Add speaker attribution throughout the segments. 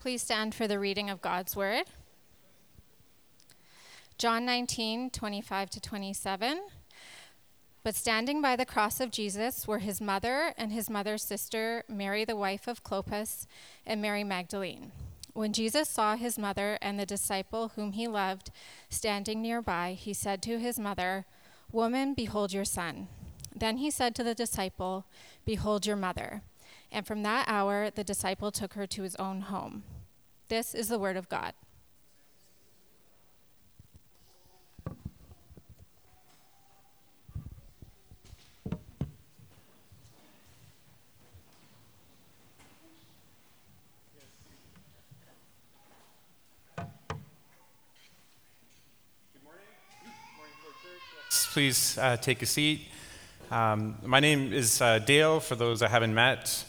Speaker 1: Please stand for the reading of God's word. John 19, 25 to 27. But standing by the cross of Jesus were his mother and his mother's sister, Mary, the wife of Clopas, and Mary Magdalene. When Jesus saw his mother and the disciple whom he loved standing nearby, he said to his mother, Woman, behold your son. Then he said to the disciple, Behold your mother. And from that hour, the disciple took her to his own home. This is the word of God.
Speaker 2: Please uh, take a seat. Um, my name is uh, Dale, for those I haven't met,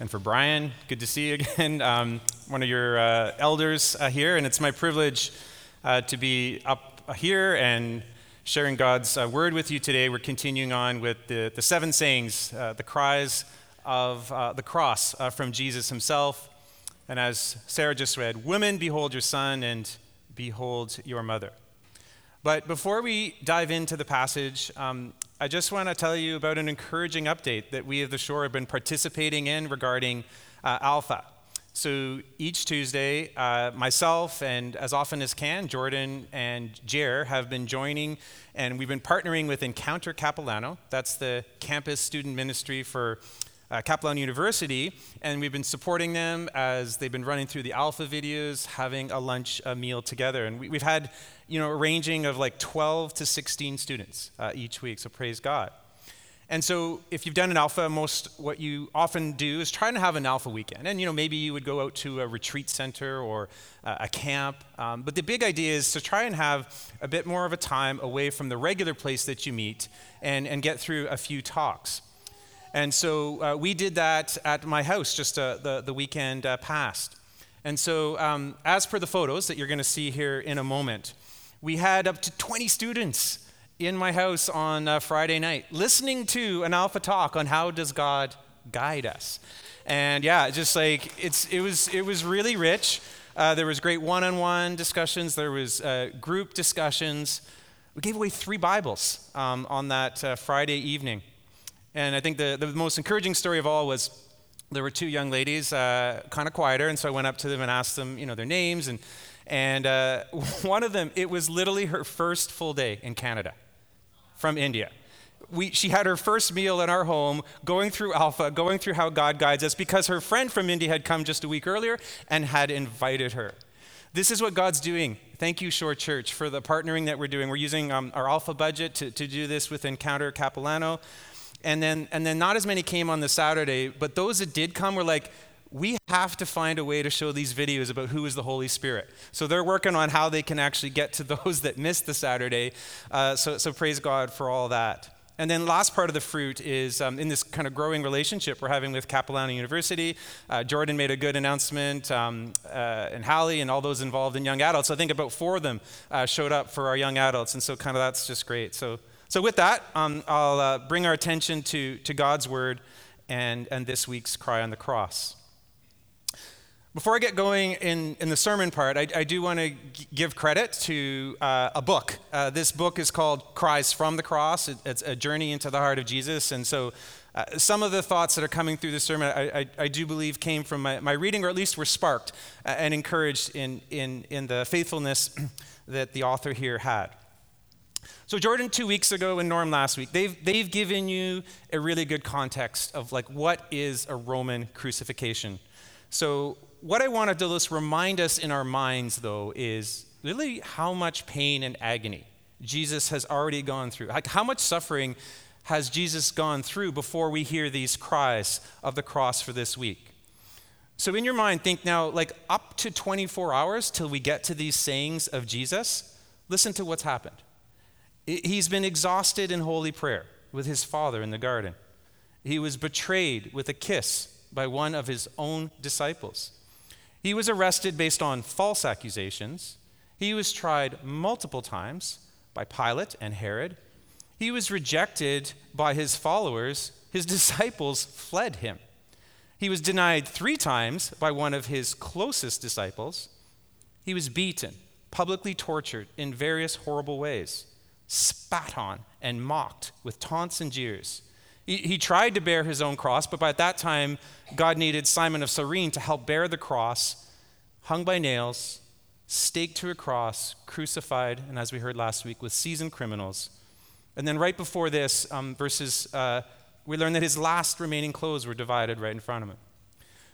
Speaker 2: and for Brian, good to see you again. Um, one of your uh, elders uh, here, and it's my privilege uh, to be up here and sharing God's uh, word with you today. We're continuing on with the, the seven sayings, the cries of the cross from Jesus himself. And as Sarah just read, Women, behold your son, and behold your mother. But before we dive into the passage, um, I just want to tell you about an encouraging update that we of the shore have been participating in regarding uh, Alpha. So each Tuesday, uh, myself and as often as can, Jordan and Jer have been joining, and we've been partnering with Encounter Capilano. That's the campus student ministry for uh, Capilano University, and we've been supporting them as they've been running through the Alpha videos, having a lunch a meal together. And we, have had, you know, a ranging of like 12 to 16 students uh, each week, so praise God. And so, if you've done an alpha, most what you often do is try to have an alpha weekend. And you know, maybe you would go out to a retreat center or uh, a camp. Um, but the big idea is to try and have a bit more of a time away from the regular place that you meet and, and get through a few talks. And so uh, we did that at my house just uh, the, the weekend uh, past. And so, um, as per the photos that you're going to see here in a moment, we had up to 20 students in my house on uh, Friday night listening to an alpha talk on how does God guide us. And yeah, just like it's, it, was, it was really rich. Uh, there was great one-on-one discussions. There was uh, group discussions. We gave away three Bibles um, on that Friday evening. And I think the, the most encouraging story of all was there were two young ladies, uh, kind of quieter, and so I went up to them and asked them, you know, their names. And, and uh, one of them, it was literally her first full day in Canada from India. We, she had her first meal in our home, going through Alpha, going through how God guides us, because her friend from India had come just a week earlier and had invited her. This is what God's doing. Thank you, Shore Church, for the partnering that we're doing. We're using um, our Alpha budget to, to do this with Encounter Capilano and then and then not as many came on the Saturday, but those that did come were like, we have to find a way to show these videos about who is the Holy Spirit. So they're working on how they can actually get to those that missed the Saturday. Uh, so, so praise God for all that. And then last part of the fruit is um, in this kind of growing relationship we're having with Capilano University. Uh, Jordan made a good announcement, um, uh, and Hallie and all those involved in young adults. I think about four of them uh, showed up for our young adults, and so kind of that's just great. So so, with that, um, I'll uh, bring our attention to, to God's word and, and this week's cry on the cross. Before I get going in, in the sermon part, I, I do want to g- give credit to uh, a book. Uh, this book is called Cries from the Cross. It, it's a journey into the heart of Jesus. And so, uh, some of the thoughts that are coming through the sermon, I, I, I do believe came from my, my, reading, or at least were sparked uh, and encouraged in, in, in the faithfulness that the author here had. So Jordan two weeks ago and Norm last week, they've, they've given you a really good context of like what is a Roman crucifixion. So what I wanted to just remind us in our minds though is really how much pain and agony Jesus has already gone through. Like how much suffering has Jesus gone through before we hear these cries of the cross for this week? So in your mind, think now like up to 24 hours till we get to these sayings of Jesus. Listen to what's happened. He's been exhausted in holy prayer with his father in the garden. He was betrayed with a kiss by one of his own disciples. He was arrested based on false accusations. He was tried multiple times by Pilate and Herod. He was rejected by his followers. His disciples fled him. He was denied three times by one of his closest disciples. He was beaten, publicly tortured in various horrible ways, spat on, and mocked with taunts and jeers. He, tried to bear his own cross, but by that time, God needed Simon of Cyrene to help bear the cross, hung by nails, staked to a cross, crucified, and as we heard last week, with seasoned criminals. And then right before this, um, verses, uh, we learn that his last remaining clothes were divided right in front of him.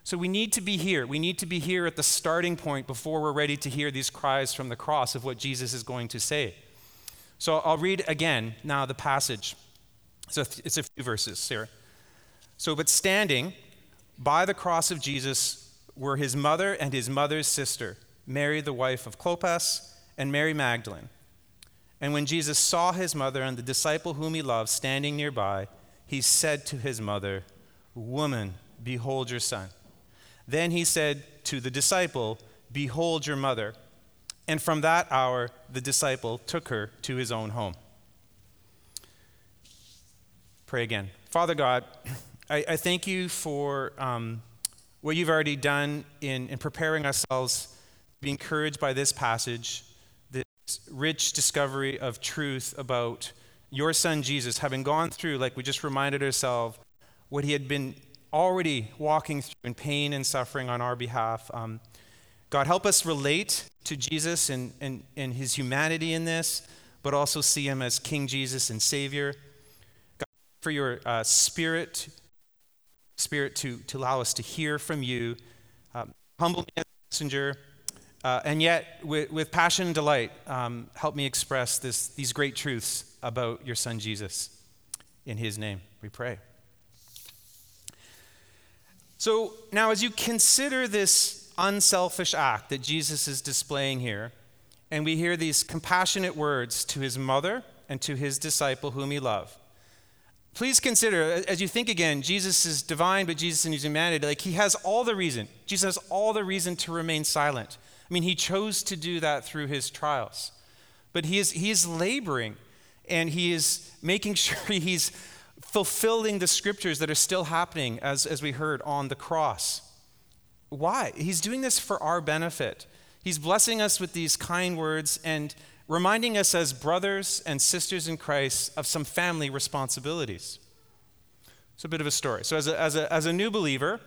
Speaker 2: So we need to be here. We need to be here at the starting point before we're ready to hear these cries from the cross of what Jesus is going to say. So I'll read again now the passage. So it's a few verses here. So, but standing by the cross of Jesus were his mother and his mother's sister Mary, the wife of Clopas, and Mary Magdalene. And when Jesus saw his mother and the disciple whom he loved standing nearby, he said to his mother, Woman, behold your son. Then he said to the disciple, Behold your mother. And from that hour, the disciple took her to his own home. Pray again. Father God, I, I thank you for um, what you've already done in, in preparing ourselves to be encouraged by this passage, this rich discovery of truth about your son Jesus, having gone through, like we just reminded ourselves, what he had been already walking through in pain and suffering on our behalf. Um, God, help us relate to Jesus and, and, and his humanity in this, but also see him as King Jesus and Savior. God, for your uh, spirit, spirit to, to allow us to hear from you. Um, humble me as a messenger. Uh, and yet, with, with, passion and delight, um, help me express this, these great truths about your son Jesus. In his name, we pray. So, now as you consider this unselfish act that Jesus is displaying here, and we hear these compassionate words to his mother and to his disciple whom he loved, please consider, as you think again, Jesus is divine, but Jesus in his humanity, like he has all the reason. Jesus has all the reason to remain silent. I mean, he chose to do that through his trials. But he is, he is laboring and he is making sure he's fulfilling the scriptures that are still happening, as, as we heard, on the cross. Why? He's doing this for our benefit. He's blessing us with these kind words and reminding us as brothers and sisters in Christ of some family responsibilities. It's a bit of a story. So, as a, as a, as a new believer,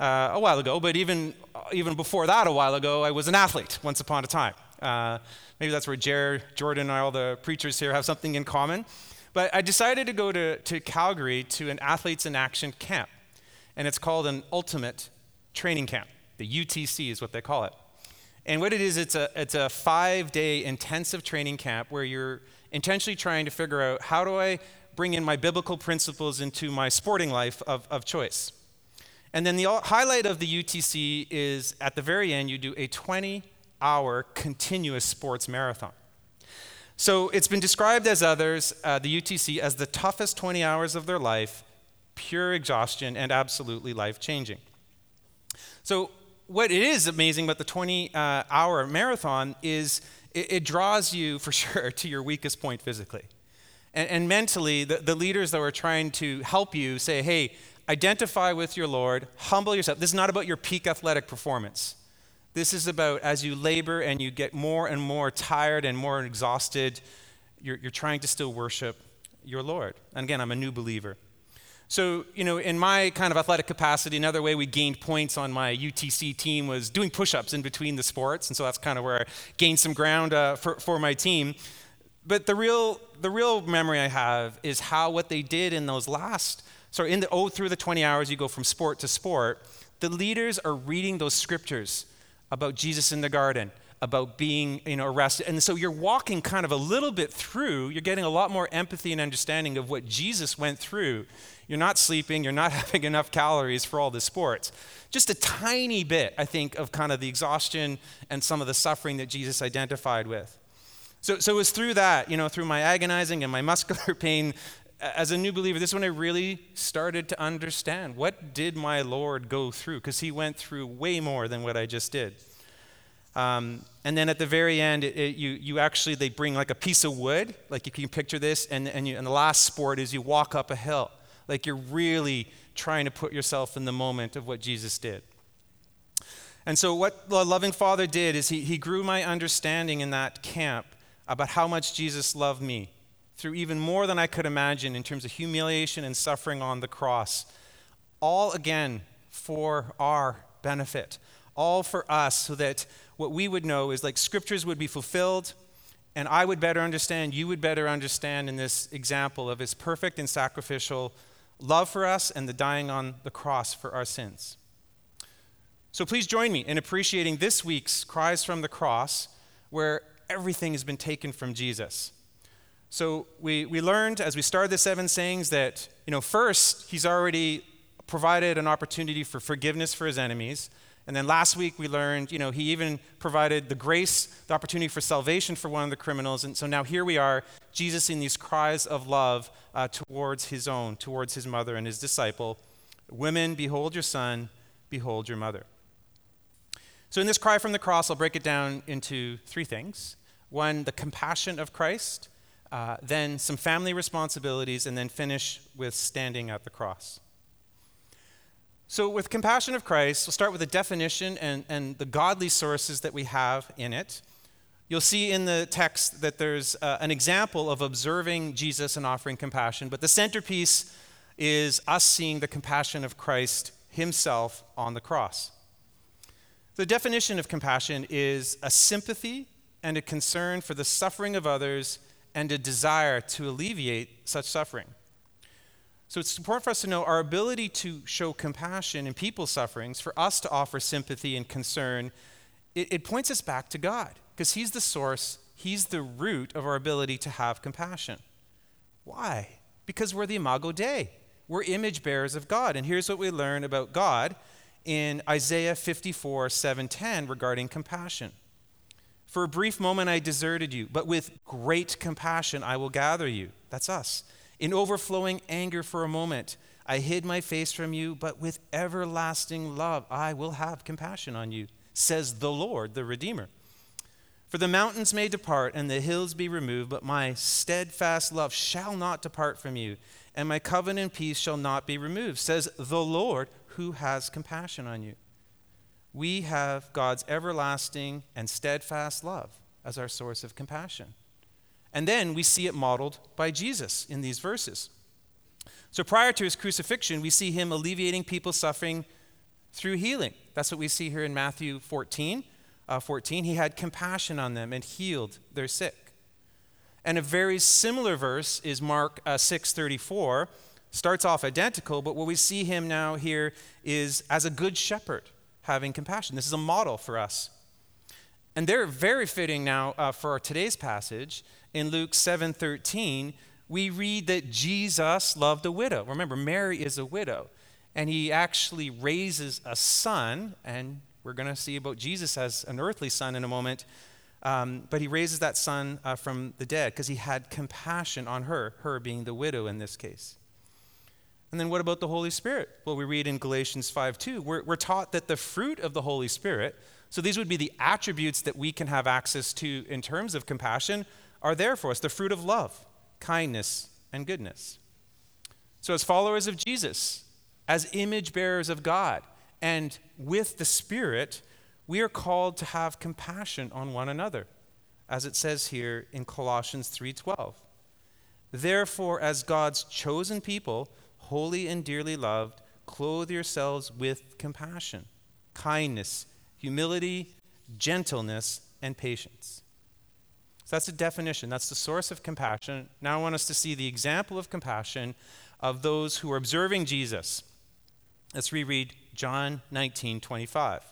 Speaker 2: uh, a while ago, but even, even before that, a while ago, I was an athlete once upon a time. Uh, maybe that's where Jared, Jordan, and all the preachers here have something in common. But I decided to go to, to Calgary to an Athletes in Action camp, and it's called an Ultimate Training Camp. The UTC is what they call it. And what it is, it's a, it's a five day intensive training camp where you're intentionally trying to figure out how do I bring in my biblical principles into my sporting life of, of choice. And then the highlight of the UTC is at the very end, you do a 20 hour continuous sports marathon. So it's been described as others, uh, the UTC, as the toughest 20 hours of their life, pure exhaustion, and absolutely life changing. So, what is amazing about the 20 uh, hour marathon is it, it, draws you for sure to your weakest point physically. And, and mentally, the, the leaders that were trying to help you say, hey, identify with your Lord, humble yourself. This is not about your peak athletic performance. This is about as you labor and you get more and more tired and more exhausted, you're, you're trying to still worship your Lord. And again, I'm a new believer. So, you know, in my kind of athletic capacity, another way we gained points on my UTC team was doing push ups in between the sports. And so that's kind of where I gained some ground uh, for, for my team. But the real, the real memory I have is how what they did in those last so in the oh through the 20 hours you go from sport to sport, the leaders are reading those scriptures about Jesus in the garden, about being you know, arrested. And so you're walking kind of a little bit through, you're getting a lot more empathy and understanding of what Jesus went through. You're not sleeping, you're not having enough calories for all the sports. Just a tiny bit, I think, of kind of the exhaustion and some of the suffering that Jesus identified with. So, so it was through that, you know, through my agonizing and my muscular pain as a new believer, this is when I really started to understand what did my Lord go through? Because he went through way more than what I just did. Um, and then at the very end, it, it, you, you actually, they bring like a piece of wood, like you can picture this, and, and, you, and the last sport is you walk up a hill. like you're really trying to put yourself in the moment of what Jesus did. And so, what the loving Father did is he, he grew my understanding in that camp about how much Jesus loved me through even more than I could imagine in terms of humiliation and suffering on the cross. All again for our benefit, all for us, so that what we would know is like scriptures would be fulfilled, and I would better understand, you would better understand in this example of his perfect and sacrificial love for us and the dying on the cross for our sins. So please join me in appreciating this week's Cries from the Cross, where everything has been taken from Jesus. So we, we learned as we started the seven sayings that, you know, first, he's already provided an opportunity for forgiveness for his enemies. And then last week we learned, you know, he even provided the grace, the opportunity for salvation for one of the criminals. And so now here we are, Jesus in these cries of love uh, towards his own, towards his mother and his disciple. Women, behold your son, behold your mother. So, in this cry from the cross, I'll break it down into three things one, the compassion of Christ, uh, then some family responsibilities, and then finish with standing at the cross. So, with compassion of Christ, we'll start with a definition and, and the godly sources that we have in it. You'll see in the text that there's uh, an example of observing Jesus and offering compassion, but the centerpiece is us seeing the compassion of Christ himself on the cross. The definition of compassion is a sympathy and a concern for the suffering of others and a desire to alleviate such suffering. So it's important for us to know our ability to show compassion in people's sufferings, for us to offer sympathy and concern, it, it points us back to God because He's the source, He's the root of our ability to have compassion. Why? Because we're the Imago Dei. We're image bearers of God. And here's what we learn about God in Isaiah 54 7:10 regarding compassion. For a brief moment I deserted you, but with great compassion I will gather you. That's us. In overflowing anger for a moment, I hid my face from you, but with everlasting love I will have compassion on you, says the Lord, the Redeemer. For the mountains may depart and the hills be removed, but my steadfast love shall not depart from you, and my covenant peace shall not be removed, says the Lord who has compassion on you. We have God's everlasting and steadfast love as our source of compassion. And then we see it modeled by Jesus in these verses. So prior to his crucifixion, we see him alleviating people's suffering through healing. That's what we see here in Matthew 14. Uh, 14, he had compassion on them and healed their sick. And a very similar verse is Mark uh, 6:34, starts off identical, but what we see him now here is as a good shepherd having compassion. This is a model for us. And they're very fitting now uh, for today's passage. In Luke 7:13, we read that Jesus loved a widow. Remember, Mary is a widow, and he actually raises a son, and we're going to see about Jesus as an earthly son in a moment. Um, but he raises that son uh, from the dead because he had compassion on her, her being the widow in this case. And then what about the Holy Spirit? Well, we read in Galatians 5 2, we're, we're taught that the fruit of the Holy Spirit, so these would be the attributes that we can have access to in terms of compassion, are there for us the fruit of love, kindness, and goodness. So, as followers of Jesus, as image bearers of God, and with the Spirit, we are called to have compassion on one another, as it says here in Colossians 3:12. Therefore, as God's chosen people, holy and dearly loved, clothe yourselves with compassion, kindness, humility, gentleness, and patience. So that's the definition. That's the source of compassion. Now I want us to see the example of compassion of those who are observing Jesus. Let's reread John 19, 25.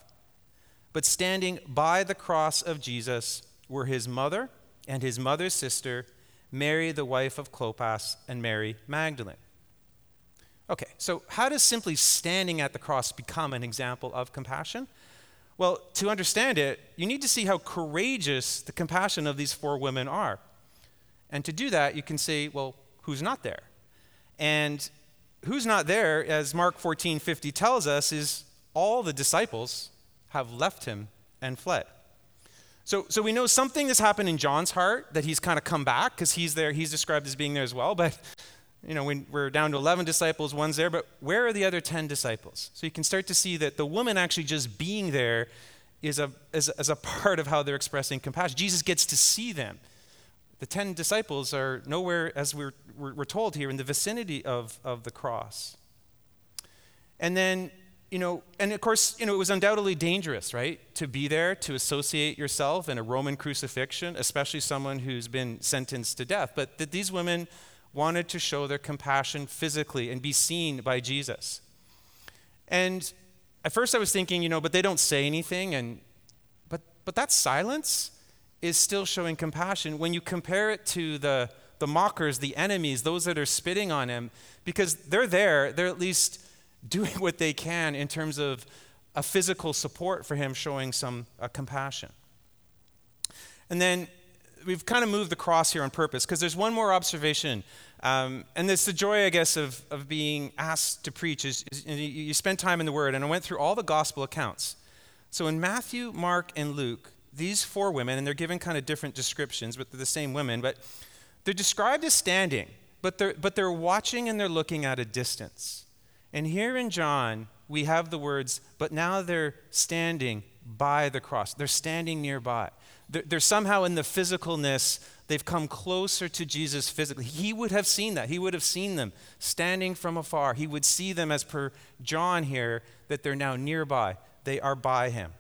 Speaker 2: But standing by the cross of Jesus were his mother and his mother's sister, Mary, the wife of Clopas, and Mary Magdalene. Okay, so how does simply standing at the cross become an example of compassion? Well, to understand it, you need to see how courageous the compassion of these four women are. And to do that, you can say, well, who's not there? And who's not there, as Mark 14 50 tells us, is all the disciples have left him and fled. So, so we know something has happened in John's heart that he's kind of come back because he's there, he's described as being there as well. But you know, we're down to 11 disciples, one's there, but where are the other 10 disciples? So you can start to see that the woman actually just being there is a, is, is a part of how they're expressing compassion. Jesus gets to see them. The 10 disciples are nowhere, as we're, we're, we're told here, in the vicinity of, of the cross. And then, you know, and of course, you know, it was undoubtedly dangerous, right, to be there, to associate yourself in a Roman crucifixion, especially someone who's been sentenced to death. But that these women wanted to show their compassion physically and be seen by Jesus. And at first I was thinking, you know, but they don't say anything and but but that silence is still showing compassion when you compare it to the the mockers, the enemies, those that are spitting on him because they're there, they're at least doing what they can in terms of a physical support for him showing some uh, compassion. And then we've kind of moved the cross here on purpose because there's one more observation. Um, and it's the joy, I guess, of, of being asked to preach is, is you, you spend time in the Word. And I went through all the gospel accounts. So in Matthew, Mark, and Luke, these four women, and they're given kind of different descriptions, but they're the same women, but they're described as standing, but they're, but they're watching and they're looking at a distance. And here in John, we have the words, but now they're standing by the cross. They're standing nearby. They're, somehow in the physicalness, they've come closer to Jesus physically. He would have seen that. He would have seen them standing from afar. He would see them, as per John here, that they're now nearby. They are by him.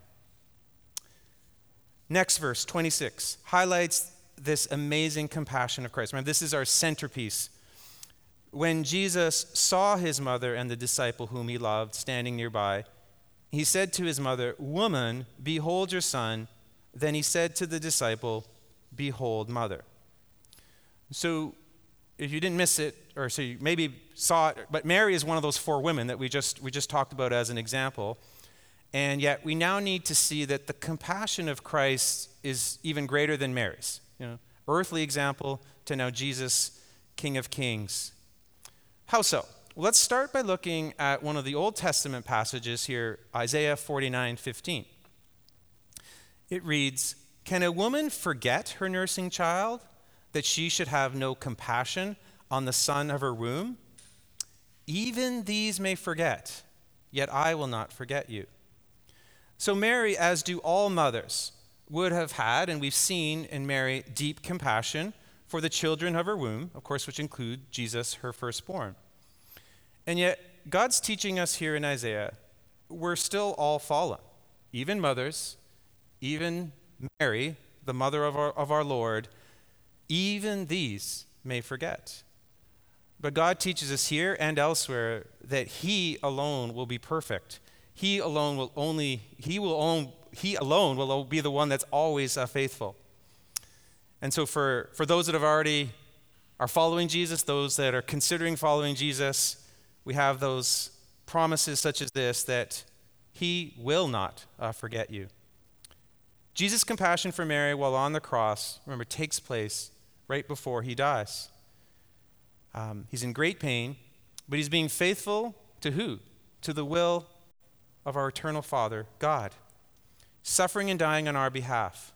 Speaker 2: Next verse, 26, highlights this amazing compassion of Christ. Remember, this is our centerpiece. When Jesus saw his mother and the disciple whom he loved standing nearby, he said to his mother, Woman, behold your son. Then he said to the disciple, Behold, mother. So, if you didn't miss it, or so you maybe saw it, but Mary is one of those four women that we just, we just talked about as an example. And yet, we now need to see that the compassion of Christ is even greater than Mary's. You know, earthly example to now Jesus, King of Kings. How so? Let's start by looking at one of the Old Testament passages here, Isaiah 49 15. It reads Can a woman forget her nursing child, that she should have no compassion on the son of her womb? Even these may forget, yet I will not forget you. So, Mary, as do all mothers, would have had, and we've seen in Mary, deep compassion for the children of her womb, of course, which include Jesus, her firstborn. And yet, God's teaching us here in Isaiah, we're still all fallen, even mothers, even Mary, the mother of our, of our Lord, even these may forget. But God teaches us here and elsewhere that He alone will be perfect. He alone will only, He will own, He alone will be the one that's always uh, faithful. And so for, for those that have already are following Jesus, those that are considering following Jesus, we have those promises such as this that He will not uh, forget you. Jesus' compassion for Mary while on the cross, remember, takes place right before he dies. Um, he's in great pain, but he's being faithful to who? To the will of our eternal Father, God, suffering and dying on our behalf.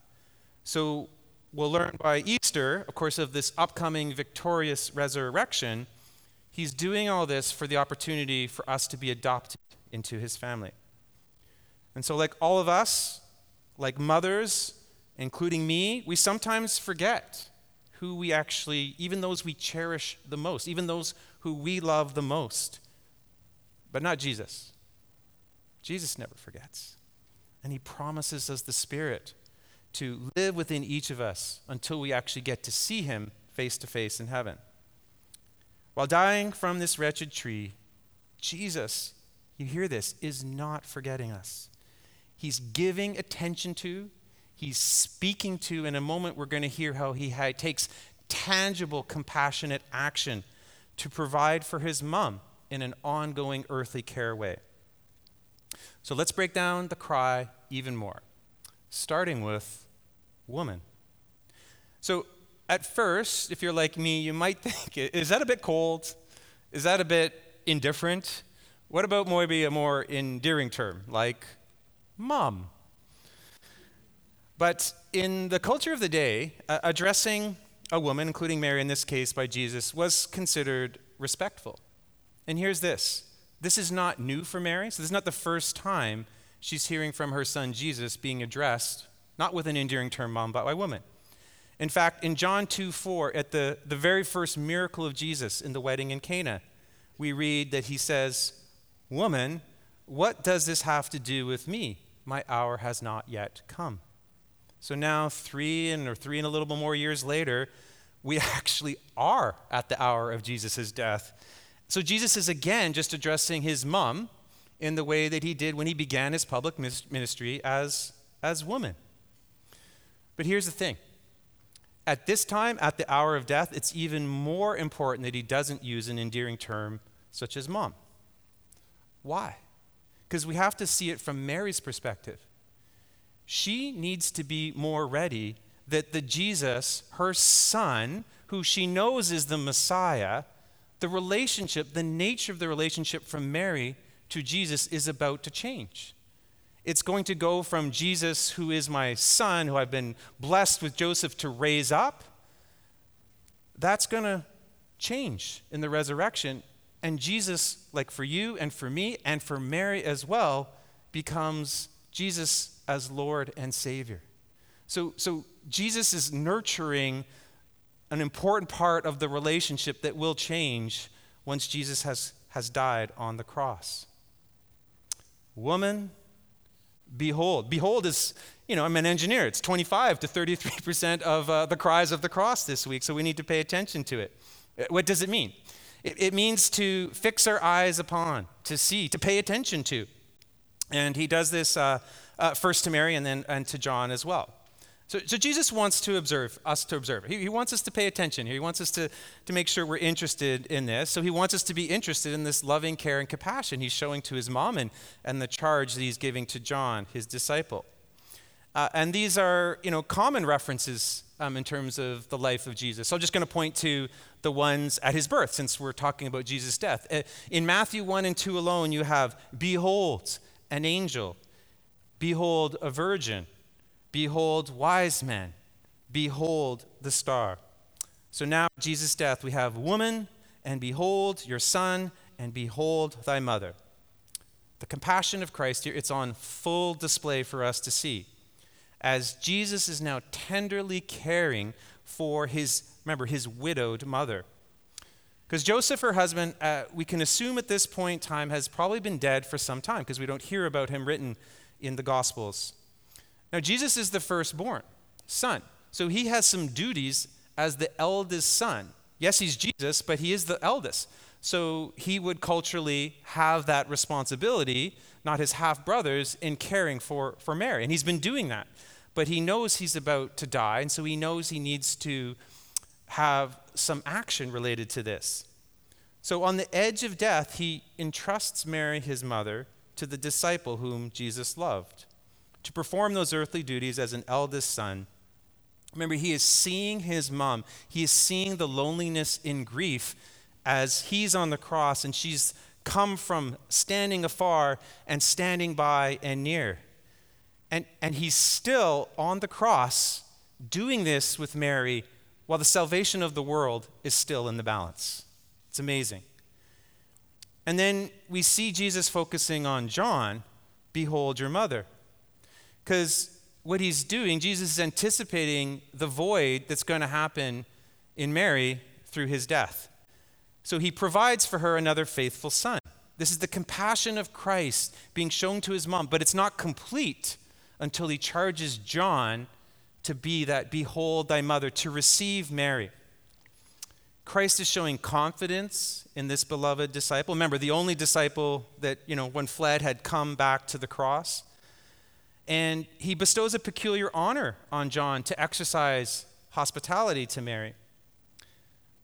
Speaker 2: So we'll learn by Easter, of course, of this upcoming victorious resurrection. He's doing all this for the opportunity for us to be adopted into his family. And so, like all of us, like mothers, including me, we sometimes forget who we actually, even those we cherish the most, even those who we love the most. But not Jesus. Jesus never forgets. And he promises us the Spirit to live within each of us until we actually get to see him face to face in heaven. While dying from this wretched tree, Jesus, you hear this, is not forgetting us he's giving attention to, he's speaking to. In a moment, we're going to hear how he takes tangible, compassionate action to provide for his mom in an ongoing earthly care way. So let's break down the cry even more, starting with woman. So, at first, if you're like me, you might think, is that a bit cold? Is that a bit indifferent? What about maybe a more endearing term, like mom. But in the culture of the day, uh, addressing a woman, including Mary in this case by Jesus, was considered respectful. And here's this this is not new for Mary. So, this is not the first time she's hearing from her son Jesus being addressed, not with an endearing term, mom, but by woman. In fact, in John 2 4, at the, the very first miracle of Jesus in the wedding in Cana, we read that he says, Woman, what does this have to do with me? My hour has not yet come. So now, three and or three and a little bit more years later, we actually are at the hour of Jesus' death. So Jesus is again just addressing his mom in the way that he did when he began his public ministry as, as woman. But here's the thing at this time, at the hour of death, it's even more important that he doesn't use an endearing term such as mom. Why? Because we have to see it from Mary's perspective. She needs to be more ready that the Jesus, her son, who she knows is the Messiah, the relationship, the nature of the relationship from Mary to Jesus is about to change. It's going to go from Jesus, who is my son, who I've been blessed with Joseph to raise up. That's going to change in the resurrection. And Jesus, like for you and for me and for Mary as well, becomes Jesus as Lord and Savior. So, so Jesus is nurturing an important part of the relationship that will change once Jesus has, has died on the cross. Woman, behold. Behold is, you know, I'm an engineer. It's 25 to 33% of uh, the cries of the cross this week, so we need to pay attention to it. Uh, what does it mean? It, it means to fix our eyes upon, to see, to pay attention to. And he does this uh, uh, first to Mary and then and to John as well. So, so Jesus wants to observe, us to observe. He, he wants us to pay attention here. He wants us to, to make sure we're interested in this. So he wants us to be interested in this loving care and compassion he's showing to his mom and, and the charge that he's giving to John, his disciple. Uh, and these are, you know, common references um, in terms of the life of Jesus. So I'm just going to point to the ones at his birth, since we're talking about Jesus' death. Uh, in Matthew 1 and 2 alone, you have, Behold, an angel. Behold, a virgin. Behold, wise men. Behold, the star. So now, Jesus' death, we have woman, and behold, your son, and behold, thy mother. The compassion of Christ here, it's on full display for us to see. As Jesus is now tenderly caring for his, remember, his widowed mother. Because Joseph, her husband, uh, we can assume at this point in time has probably been dead for some time because we don't hear about him written in the Gospels. Now, Jesus is the firstborn son. So he has some duties as the eldest son. Yes, he's Jesus, but he is the eldest. So he would culturally have that responsibility, not his half brothers, in caring for, for Mary. And he's been doing that. But he knows he's about to die, and so he knows he needs to have some action related to this. So on the edge of death, he entrusts Mary, his mother, to the disciple whom Jesus loved to perform those earthly duties as an eldest son. Remember, he is seeing his mom, he is seeing the loneliness in grief as he's on the cross and she's come from standing afar and standing by and near. And, and he's still on the cross doing this with Mary while the salvation of the world is still in the balance. It's amazing. And then we see Jesus focusing on John Behold your mother. Because what he's doing, Jesus is anticipating the void that's going to happen in Mary through his death. So he provides for her another faithful son. This is the compassion of Christ being shown to his mom, but it's not complete until he charges John to be that behold thy mother, to receive Mary. Christ is showing confidence in this beloved disciple. Remember, the only disciple that, you know, when fled had come back to the cross. And he bestows a peculiar honor on John to exercise hospitality to Mary.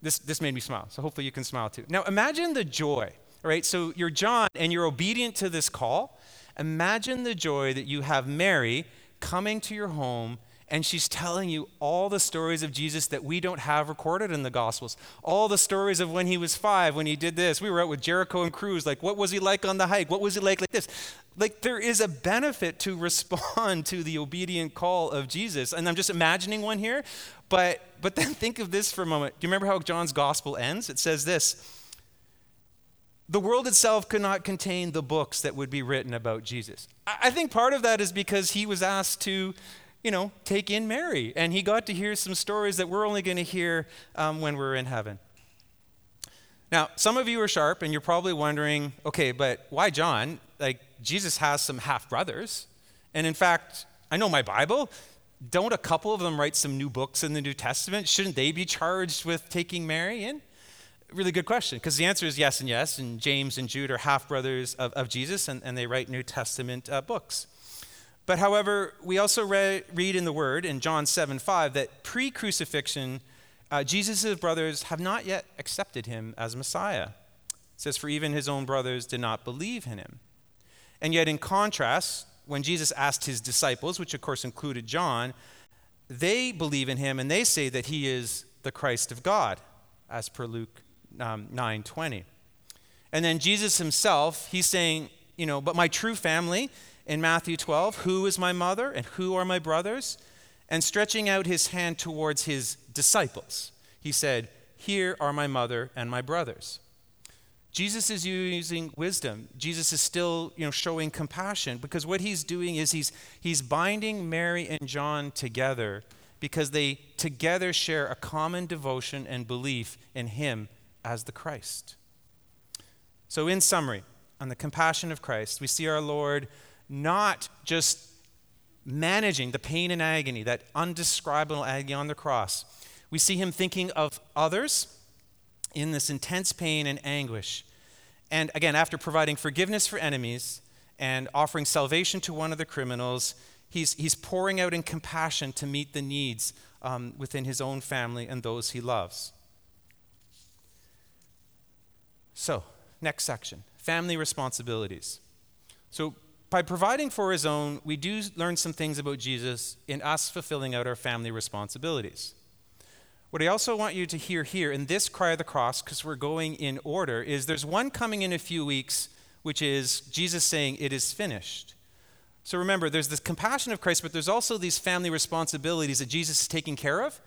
Speaker 2: This, this made me smile, so hopefully you can smile too. Now imagine the joy, right? So you're John and you're obedient to this call. Imagine the joy that you have Mary coming to your home and she's telling you all the stories of Jesus that we don't have recorded in the Gospels. All the stories of when he was five, when he did this. We were out with Jericho and Cruz. Like, what was he like on the hike? What was he like like this? Like, there is a benefit to respond to the obedient call of Jesus. And I'm just imagining one here. But, but then think of this for a moment. Do you remember how John's Gospel ends? It says this the world itself could not contain the books that would be written about Jesus. I think part of that is because he was asked to, you know, take in Mary, and he got to hear some stories that we're only going to hear um, when we're in heaven. Now, some of you are sharp, and you're probably wondering, okay, but why John? Like, Jesus has some half brothers. And in fact, I know my Bible. Don't a couple of them write some new books in the New Testament? Shouldn't they be charged with taking Mary in? really good question because the answer is yes and yes. And James and Jude are half brothers of, of Jesus, and, and they write New Testament uh, books. But however, we also re- read in the Word in John 7 5 that pre crucifixion, uh, Jesus' brothers have not yet accepted him as Messiah. It says, For even his own brothers did not believe in him. And yet, in contrast, when Jesus asked his disciples, which of course included John, they believe in him and they say that he is the Christ of God, as per Luke um, 9:20. And then Jesus himself, he's saying, you know, but my true family in Matthew 12, who is my mother and who are my brothers? And stretching out his hand towards his disciples, he said, Here are my mother and my brothers. Jesus is using wisdom. Jesus is still, you know, showing compassion because what he's doing is he's, he's binding Mary and John together because they together share a common devotion and belief in him as the Christ. So, in summary, on the compassion of Christ, we see our Lord not just managing the pain and agony, that undescribable agony on the cross. We see him thinking of others in this intense pain and anguish. And again, after providing forgiveness for enemies and offering salvation to one of the criminals, he's, he's pouring out in compassion to meet the needs um, within his own family and those he loves. So, next section family responsibilities. So, by providing for his own, we do learn some things about Jesus in us fulfilling out our family responsibilities. What I also want you to hear here in this cry of the cross, because we're going in order, is there's one coming in a few weeks, which is Jesus saying, It is finished. So remember, there's this compassion of Christ, but there's also these family responsibilities that Jesus is taking care of.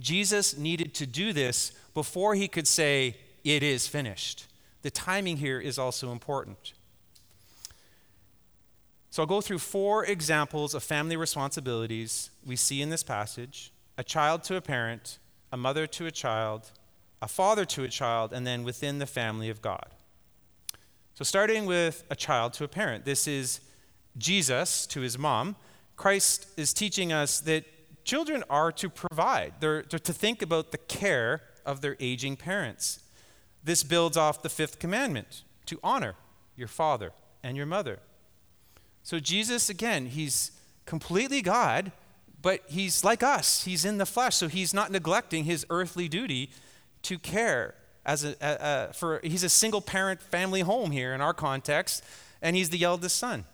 Speaker 2: Jesus needed to do this before he could say, It is finished the timing here is also important. So I'll go through four examples of family responsibilities we see in this passage a child to a parent, a mother to a child, a father to a child, and then within the family of God. So, starting with a child to a parent, this is Jesus to his mom. Christ is teaching us that children are to provide, they're, they're to think about the care of their aging parents. This builds off the fifth commandment to honor your father and your mother. So, Jesus, again, he's completely God, but he's like us. He's in the flesh, so he's not neglecting his earthly duty to care. As a, a, a, for he's a single parent family home here in our context, and he's the eldest son.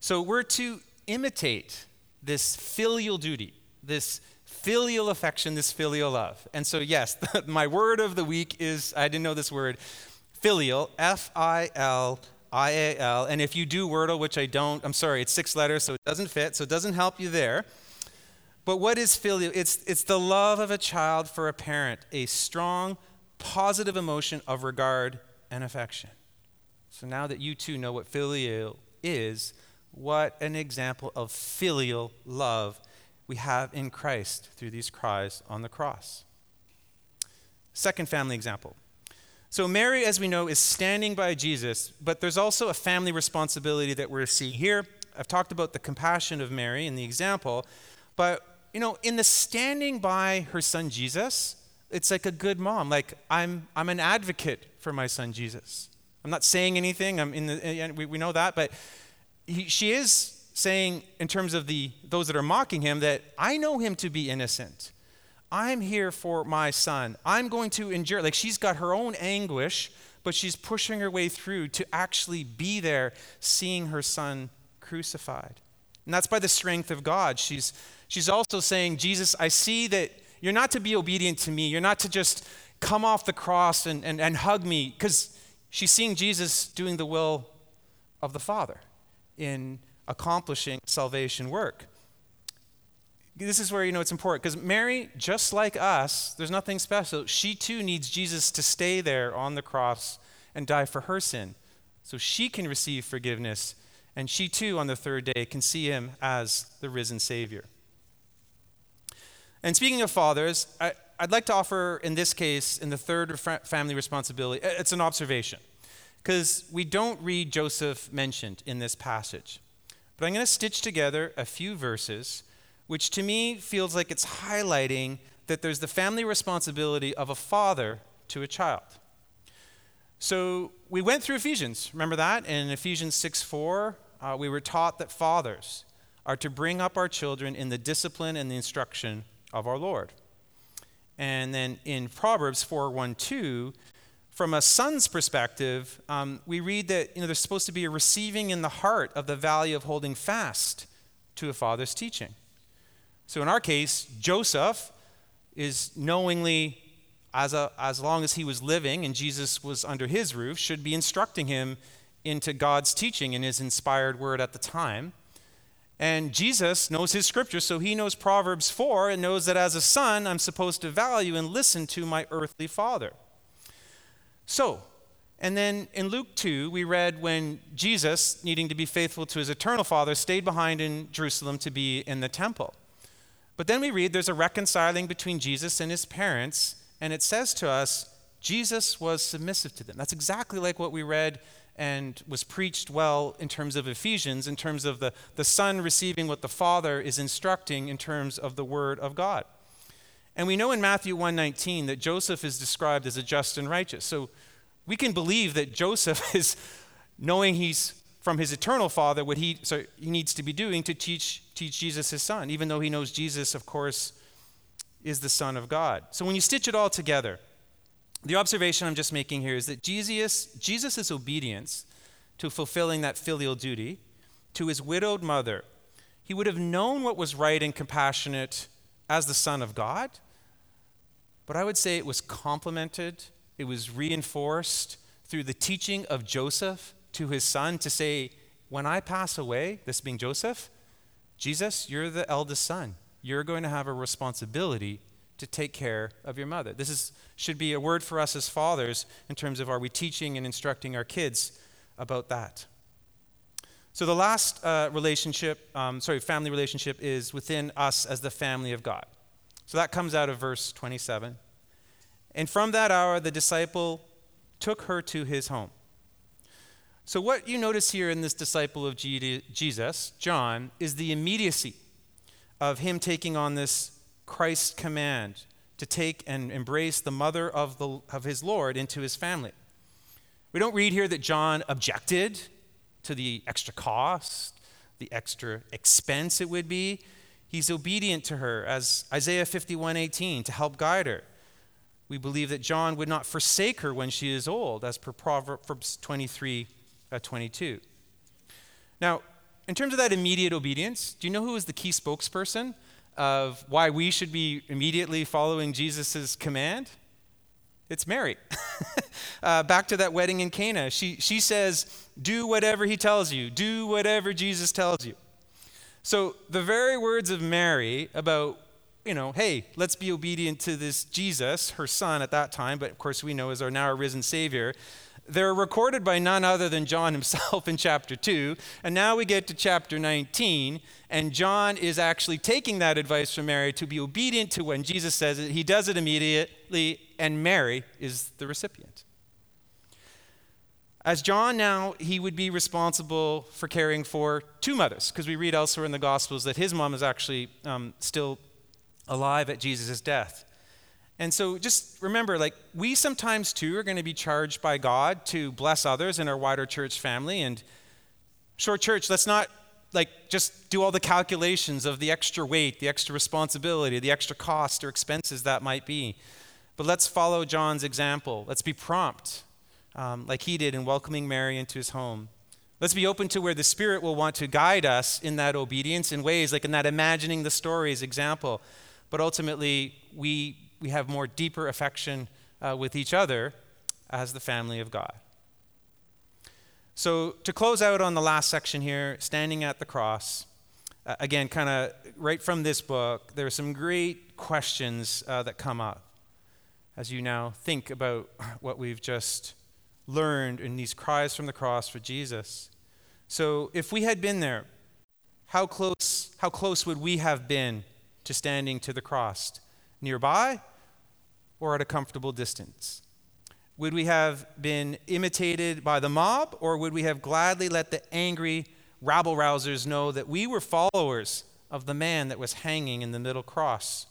Speaker 2: So we're to imitate this filial duty, this filial affection, this filial love. And so, yes, my word of the week is I didn't know this word filial, F I L I A L. And if you do Wordle, which I don't, I'm sorry, it's six letters, so it doesn't fit, so it doesn't help you there. But what is filial? It's, it's the love of a child for a parent, a strong, positive emotion of regard and affection. So now that you too know what filial is, what an example of filial love we have in Christ through these cries on the cross. Second family example. So, Mary, as we know, is standing by Jesus, but there's also a family responsibility that we're seeing here. I've talked about the compassion of Mary in the example, but, you know, in the standing by her son Jesus, it's like a good mom. Like, I'm, I'm an advocate for my son Jesus. I'm not saying anything, I'm in the, we, we know that, but he, she is saying in terms of the those that are mocking him that I know him to be innocent. I'm here for my son. I'm going to endure like she's got her own anguish, but she's pushing her way through to actually be there seeing her son crucified. And that's by the strength of God. She's she's also saying, "Jesus, I see that you're not to be obedient to me. You're not to just come off the cross and, and, and hug me because she's seeing Jesus doing the will of the Father in accomplishing salvation work. This is where you know it's important because Mary, just like us, there's nothing special. She too needs Jesus to stay there on the cross and die for her sin so she can receive forgiveness and she too on the third day can see him as the risen Savior. And speaking of fathers, I, would like to offer in this case, in the third family responsibility, it's an observation because we don't read Joseph mentioned in this passage. But I'm going to stitch together a few verses, which to me feels like it's highlighting that there's the family responsibility of a father to a child. So we went through Ephesians. Remember that? In Ephesians 6 4, uh, we were taught that fathers are to bring up our children in the discipline and the instruction of our Lord. And then in Proverbs 4 1 2, from a son's perspective, um, we read that you know, there's supposed to be a receiving in the heart of the value of holding fast to a father's teaching. So in our case, Joseph is knowingly, as, a, as long as he was living and Jesus was under his roof, should be instructing him into God's teaching in his inspired word at the time. And Jesus knows his scripture, so he knows Proverbs 4 and knows that as a son, I'm supposed to value and listen to my earthly father. So, and then in Luke 2, we read when Jesus, needing to be faithful to his eternal Father, stayed behind in Jerusalem to be in the temple. But then we read there's a reconciling between Jesus and his parents, and it says to us, Jesus was submissive to them. That's exactly like what we read and was preached well in terms of Ephesians, in terms of the, the Son receiving what the Father is instructing in terms of the Word of God. And we know in Matthew 1:19 that Joseph is described as a just and righteous. So we can believe that Joseph is knowing he's from his eternal father what he so he needs to be doing to teach teach Jesus his son, even though he knows Jesus, of course, is the Son of God. So when you stitch it all together, the observation I'm just making here is that Jesus, Jesus' obedience to fulfilling that filial duty to his widowed mother, he would have known what was right and compassionate as the Son of God, but I would say it was complemented, it was reinforced through the teaching of Joseph to his son to say, When I pass away, this being Joseph, Jesus, you're the eldest son. You're going to have a responsibility to take care of your mother. This is, should be a word for us as fathers in terms of are we teaching and instructing our kids about that. So the last uh, relationship, um, sorry, family relationship is within us as the family of God. So that comes out of verse 27. And from that hour, the disciple took her to his home. So, what you notice here in this disciple of Jesus, John, is the immediacy of him taking on this Christ command to take and embrace the mother of, the, of his Lord into his family. We don't read here that John objected to the extra cost, the extra expense it would be. He's obedient to her, as Isaiah 51:18, to help guide her. We believe that John would not forsake her when she is old, as per Proverbs 23 uh, 22. Now, in terms of that immediate obedience, do you know who is the key spokesperson of why we should be immediately following Jesus' command? It's Mary. uh, back to that wedding in Cana. She, she says, Do whatever he tells you, do whatever Jesus tells you. So the very words of Mary about, you know, hey, let's be obedient to this Jesus, her son at that time, but of course we know is our now risen Savior, they're recorded by none other than John himself in chapter 2. And now we get to chapter 19, and John is actually taking that advice from Mary to be obedient to when Jesus says it. He does it immediately, and Mary is the recipient. As John now, he would be responsible for caring for two mothers, because we read elsewhere in the Gospels that his mom is actually um, still alive at Jesus' death. And so just remember, like, we sometimes too are going to be charged by God to bless others in our wider church family. And Shore Church, let's not like just do all the calculations of the extra weight, the extra responsibility, the extra cost or expenses that might be. But let's follow John's example. Let's be prompt um, like he did in welcoming Mary into his home. Let's be open to where the Spirit will want to guide us in that obedience in ways like in that imagining the stories example. But ultimately, we, we have more deeper affection uh, with each other as the family of God. So, to close out on the last section here, standing at the cross, uh, again, kind of right from this book, there are some great questions uh, that come up as you now think about what we've just learned in these cries from the cross for Jesus. So if we had been there, how close, how close would we have been to standing to the cross? Nearby or at a comfortable distance? Would we have been imitated by the mob, or would we have gladly let the angry rabble rousers know that we were followers of the man that was hanging in the middle cross?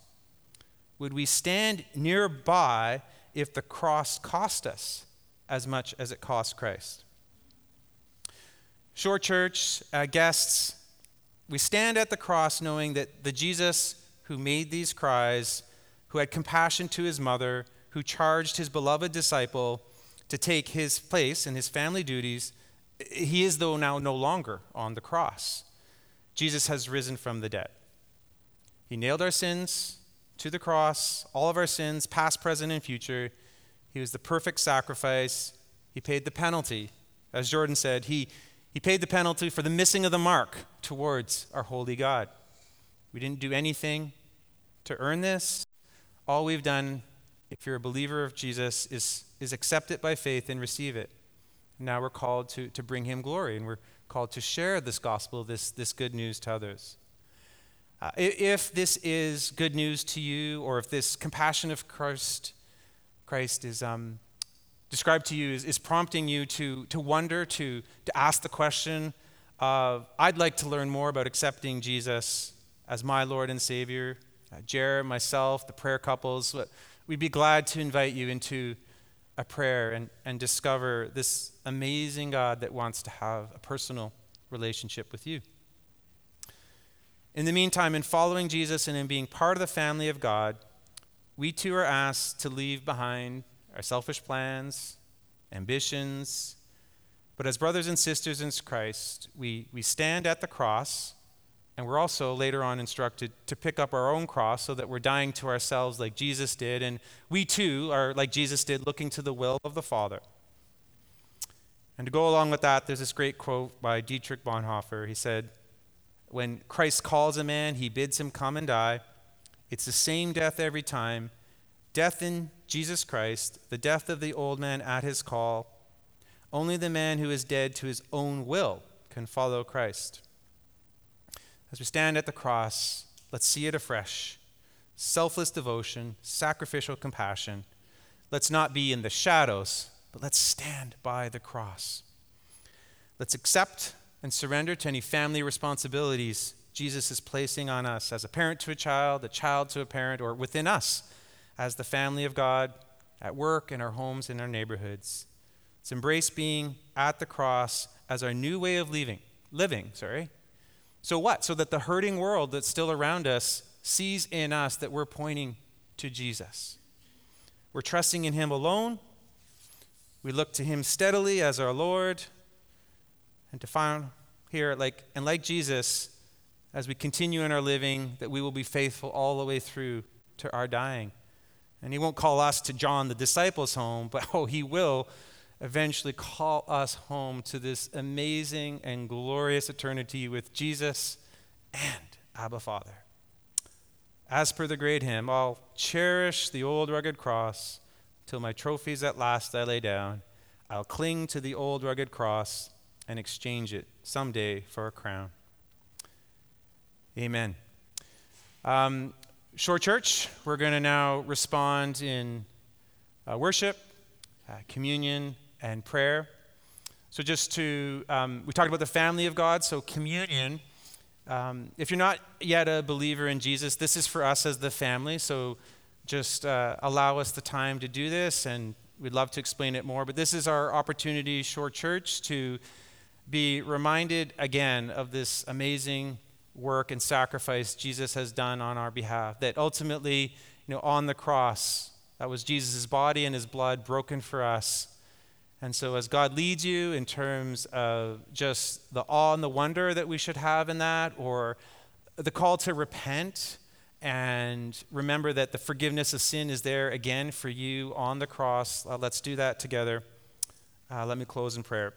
Speaker 2: Would we stand nearby if the cross cost us as much as it cost Christ? Shore Church uh, guests, we stand at the cross knowing that the Jesus who made these cries, who had compassion to his mother, who charged his beloved disciple to take his place in his family duties, he is, though, now no longer on the cross. Jesus has risen from the dead. He nailed our sins to the cross, all of our sins, past, present, and future. He was the perfect sacrifice. He paid the penalty. As Jordan said, he, he paid the penalty for the missing of the mark towards our holy God. We didn't do anything to earn this. All we've done if you're a believer of Jesus, is, is accept it by faith and receive it. Now we're called to, to bring him glory, and we're called to share this gospel, this, this good news to others. Uh, if this is good news to you, or if this compassion of Christ, Christ is um, described to you, is, is prompting you to, to wonder, to, to ask the question of, I'd like to learn more about accepting Jesus as my Lord and Savior. Uh, myself, the prayer couples, we'd be glad to invite you into a prayer and, and discover this amazing God that wants to have a personal relationship with you. In the meantime, in following Jesus and in being part of the family of God, we too are asked to leave behind our selfish plans, ambitions. But as brothers and sisters in Christ, we, we stand at the cross and we're also later on instructed to pick up our own cross so that we're dying to ourselves like Jesus did. And we too are, like Jesus did, looking to the will of the Father. And to go along with that, there's this great quote by Dietrich Bonhoeffer. He said, When Christ calls a man, he bids him come and die. It's the same death every time death in Jesus Christ, the death of the old man at his call. Only the man who is dead to his own will can follow Christ. As we stand at the cross, let's see it afresh selfless devotion, sacrificial compassion. Let's not be in the shadows, but let's stand by the cross. Let's accept and surrender to any family responsibilities Jesus is placing on us as a parent to a child, a child to a parent, or within us as the family of God, at work, in our homes, in our neighborhoods. Let's embrace being at the cross as our new way of living, living, sorry, so what? So that the hurting world that's still around us sees in us that we're pointing to Jesus. We're trusting in Him alone. We look to Him steadily as our Lord. And to find here, like, and like Jesus, as we continue in our living, that we will be faithful all the way through to our dying. And He won't call us to John the disciples home, but oh, He will eventually call us home to this amazing and glorious eternity with Jesus and Abba Father. As per the great hymn, I'll cherish the old rugged cross till my trophies at last I lay down. I'll cling to the old rugged cross and exchange it someday for a crown. Amen. Um, Shore Church, we're going to now respond in uh, worship, uh, communion, and prayer. So, just to, um, we talked about the family of God, so communion. Um, if you're not yet a believer in Jesus, this is for us as the family. So, just uh, allow us the time to do this, and we'd love to explain it more. But this is our opportunity, Shore Church, to be reminded again of this amazing work and sacrifice Jesus has done on our behalf. That ultimately, you know, on the cross, that was Jesus' body and his blood broken for us and so, as God leads you in terms of just the awe and the wonder that we should have in that, or the call to repent and remember that the forgiveness of sin is there again for you on the cross, uh, let's do that together. Uh, let me close in prayer.